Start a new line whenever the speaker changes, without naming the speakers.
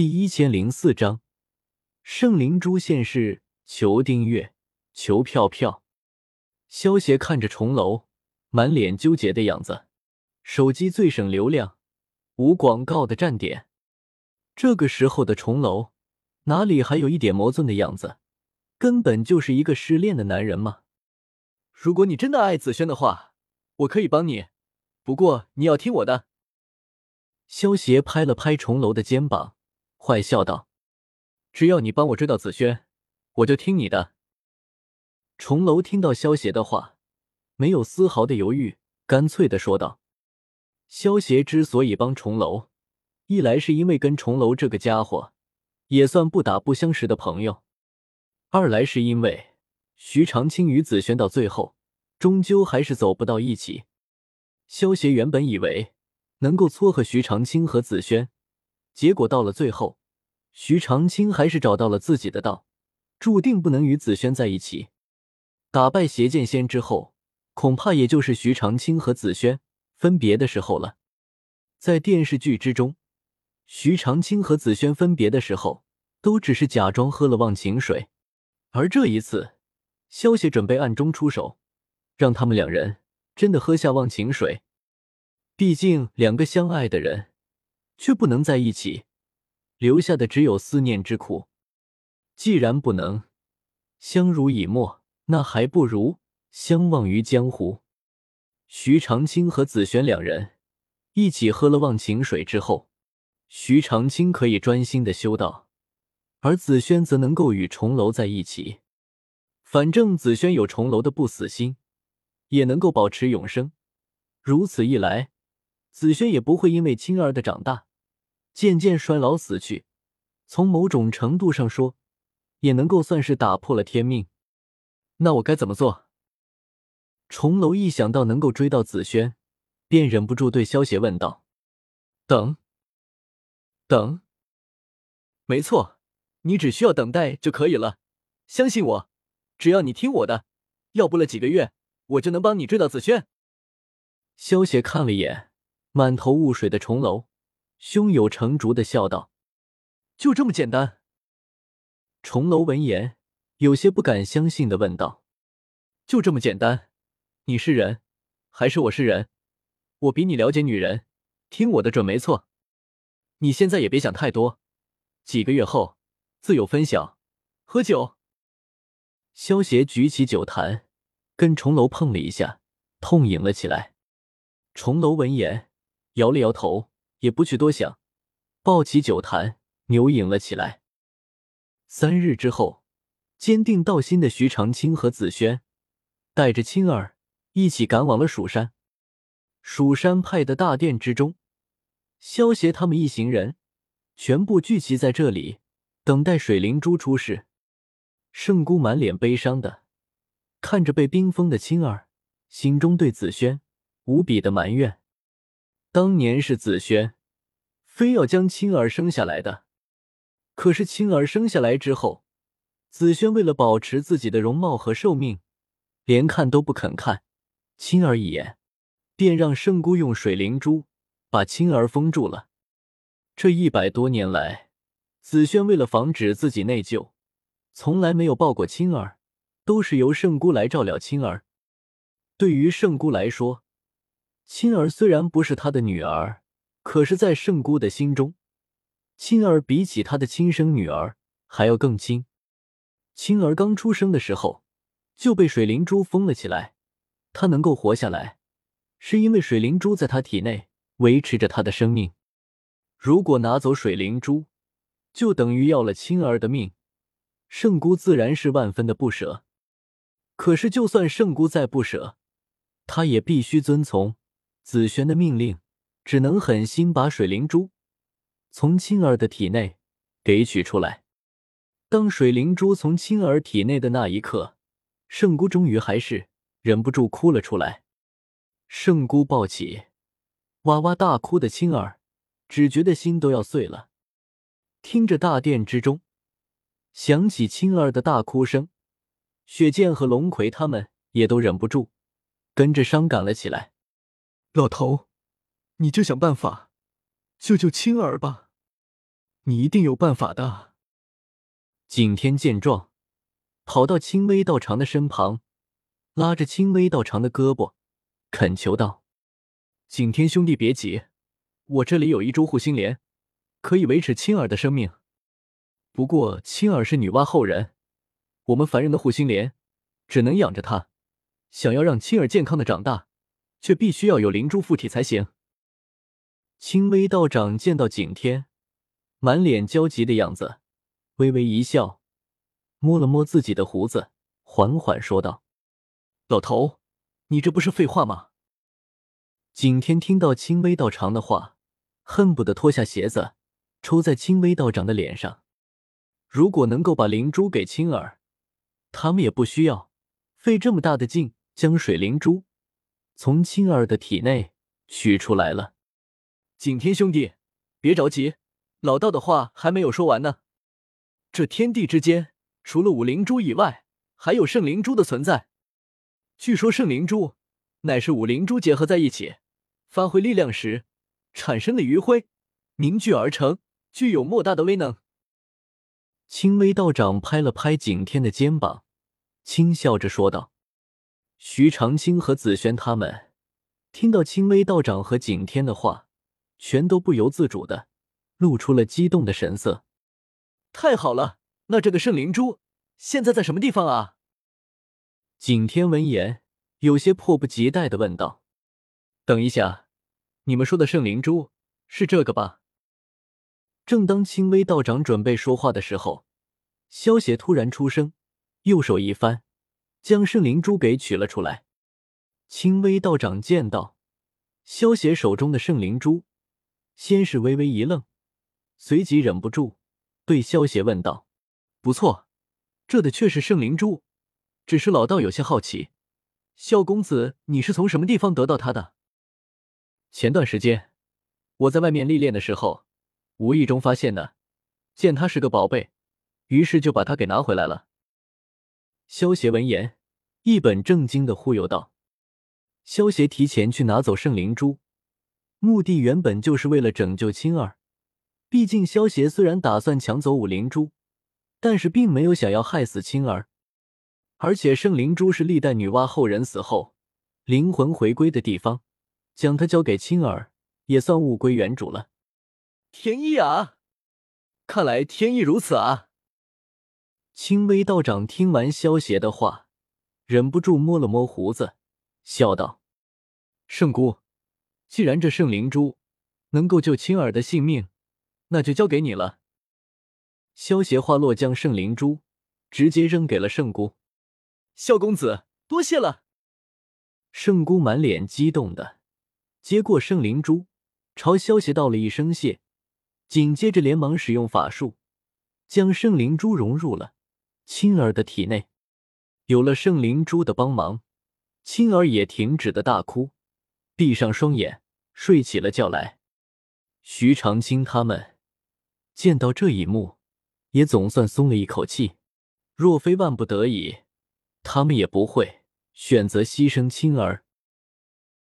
第一千零四章，圣灵珠现世，求订阅，求票票。萧邪看着重楼，满脸纠结的样子。手机最省流量，无广告的站点。这个时候的重楼，哪里还有一点魔尊的样子？根本就是一个失恋的男人嘛！
如果你真的爱紫萱的话，我可以帮你，不过你要听我的。
萧邪拍了拍重楼的肩膀。坏笑道：“
只要你帮我追到紫萱，我就听你的。”
重楼听到萧协的话，没有丝毫的犹豫，干脆的说道：“萧协之所以帮重楼，一来是因为跟重楼这个家伙也算不打不相识的朋友，二来是因为徐长卿与紫萱到最后终究还是走不到一起。萧协原本以为能够撮合徐长卿和紫萱。”结果到了最后，徐长卿还是找到了自己的道，注定不能与紫萱在一起。打败邪剑仙之后，恐怕也就是徐长卿和紫萱分别的时候了。在电视剧之中，徐长卿和紫萱分别的时候，都只是假装喝了忘情水，而这一次，萧邪准备暗中出手，让他们两人真的喝下忘情水。毕竟，两个相爱的人。却不能在一起，留下的只有思念之苦。既然不能相濡以沫，那还不如相忘于江湖。徐长卿和紫萱两人一起喝了忘情水之后，徐长卿可以专心的修道，而紫萱则能够与重楼在一起。反正紫萱有重楼的不死心，也能够保持永生。如此一来，紫萱也不会因为青儿的长大。渐渐衰老死去，从某种程度上说，也能够算是打破了天命。
那我该怎么做？
重楼一想到能够追到紫萱，便忍不住对萧邪问道：“
等，等。没错，你只需要等待就可以了。相信我，只要你听我的，要不了几个月，我就能帮你追到紫萱。”
萧邪看了一眼满头雾水的重楼。胸有成竹的笑道：“
就这么简单？”
重楼闻言，有些不敢相信的问道：“
就这么简单？你是人，还是我是人？我比你了解女人，听我的准没错。你现在也别想太多，几个月后自有分晓。喝酒。”
萧协举起酒坛，跟重楼碰了一下，痛饮了起来。重楼闻言，摇了摇头。也不去多想，抱起酒坛，牛饮了起来。三日之后，坚定道心的徐长卿和紫萱带着青儿一起赶往了蜀山。蜀山派的大殿之中，萧协他们一行人全部聚集在这里，等待水灵珠出世。圣姑满脸悲伤的看着被冰封的青儿，心中对紫萱无比的埋怨。当年是紫萱，非要将青儿生下来的。可是青儿生下来之后，紫萱为了保持自己的容貌和寿命，连看都不肯看青儿一眼，便让圣姑用水灵珠把青儿封住了。这一百多年来，紫萱为了防止自己内疚，从来没有抱过青儿，都是由圣姑来照料青儿。对于圣姑来说，青儿虽然不是他的女儿，可是，在圣姑的心中，青儿比起他的亲生女儿还要更亲。青儿刚出生的时候就被水灵珠封了起来，她能够活下来，是因为水灵珠在她体内维持着她的生命。如果拿走水灵珠，就等于要了青儿的命，圣姑自然是万分的不舍。可是，就算圣姑再不舍，她也必须遵从。紫萱的命令，只能狠心把水灵珠从青儿的体内给取出来。当水灵珠从青儿体内的那一刻，圣姑终于还是忍不住哭了出来。圣姑抱起哇哇大哭的青儿，只觉得心都要碎了。听着大殿之中响起青儿的大哭声，雪剑和龙葵他们也都忍不住跟着伤感了起来。
老头，你就想办法救救青儿吧。你一定有办法的。
景天见状，跑到青微道长的身旁，拉着青微道长的胳膊，恳求道：“
景天兄弟，别急，我这里有一株护心莲，可以维持青儿的生命。不过青儿是女娲后人，我们凡人的护心莲只能养着她。想要让青儿健康的长大，却必须要有灵珠附体才行。”
青微道长见到景天，满脸焦急的样子，微微一笑，摸了摸自己的胡子，缓缓说道：“
老头，你这不是废话吗？”
景天听到青微道长的话，恨不得脱下鞋子抽在青微道长的脸上。如果能够把灵珠给青儿，他们也不需要费这么大的劲将水灵珠从青儿的体内取出来了。
景天兄弟，别着急，老道的话还没有说完呢。这天地之间，除了五灵珠以外，还有圣灵珠的存在。据说圣灵珠乃是五灵珠结合在一起，发挥力量时产生的余晖凝聚而成，具有莫大的威能。
青微道长拍了拍景天的肩膀，轻笑着说道：“徐长青和紫萱他们听到青微道长和景天的话。”全都不由自主的露出了激动的神色。
太好了，那这个圣灵珠现在在什么地方啊？
景天闻言，有些迫不及待的问道：“
等一下，你们说的圣灵珠是这个吧？”
正当青微道长准备说话的时候，萧邪突然出声，右手一翻，将圣灵珠给取了出来。青微道长见到萧邪手中的圣灵珠。先是微微一愣，随即忍不住对萧邪问道：“
不错，这的确是圣灵珠，只是老道有些好奇，萧公子你是从什么地方得到它的？”前段时间我在外面历练的时候，无意中发现的，见它是个宝贝，于是就把它给拿回来了。
萧邪闻言，一本正经的忽悠道：“萧邪提前去拿走圣灵珠。”目的原本就是为了拯救青儿，毕竟萧协虽然打算抢走五灵珠，但是并没有想要害死青儿。而且圣灵珠是历代女娲后人死后灵魂回归的地方，将它交给青儿，也算物归原主了。
天意啊，看来天意如此啊！
青微道长听完萧协的话，忍不住摸了摸胡子，笑道：“
圣姑。”既然这圣灵珠能够救青儿的性命，那就交给你了。
萧协话落，将圣灵珠直接扔给了圣姑。
萧公子，多谢了。
圣姑满脸激动的接过圣灵珠，朝萧协道了一声谢，紧接着连忙使用法术，将圣灵珠融入了青儿的体内。有了圣灵珠的帮忙，青儿也停止的大哭。闭上双眼，睡起了觉来。徐长卿他们见到这一幕，也总算松了一口气。若非万不得已，他们也不会选择牺牲青儿。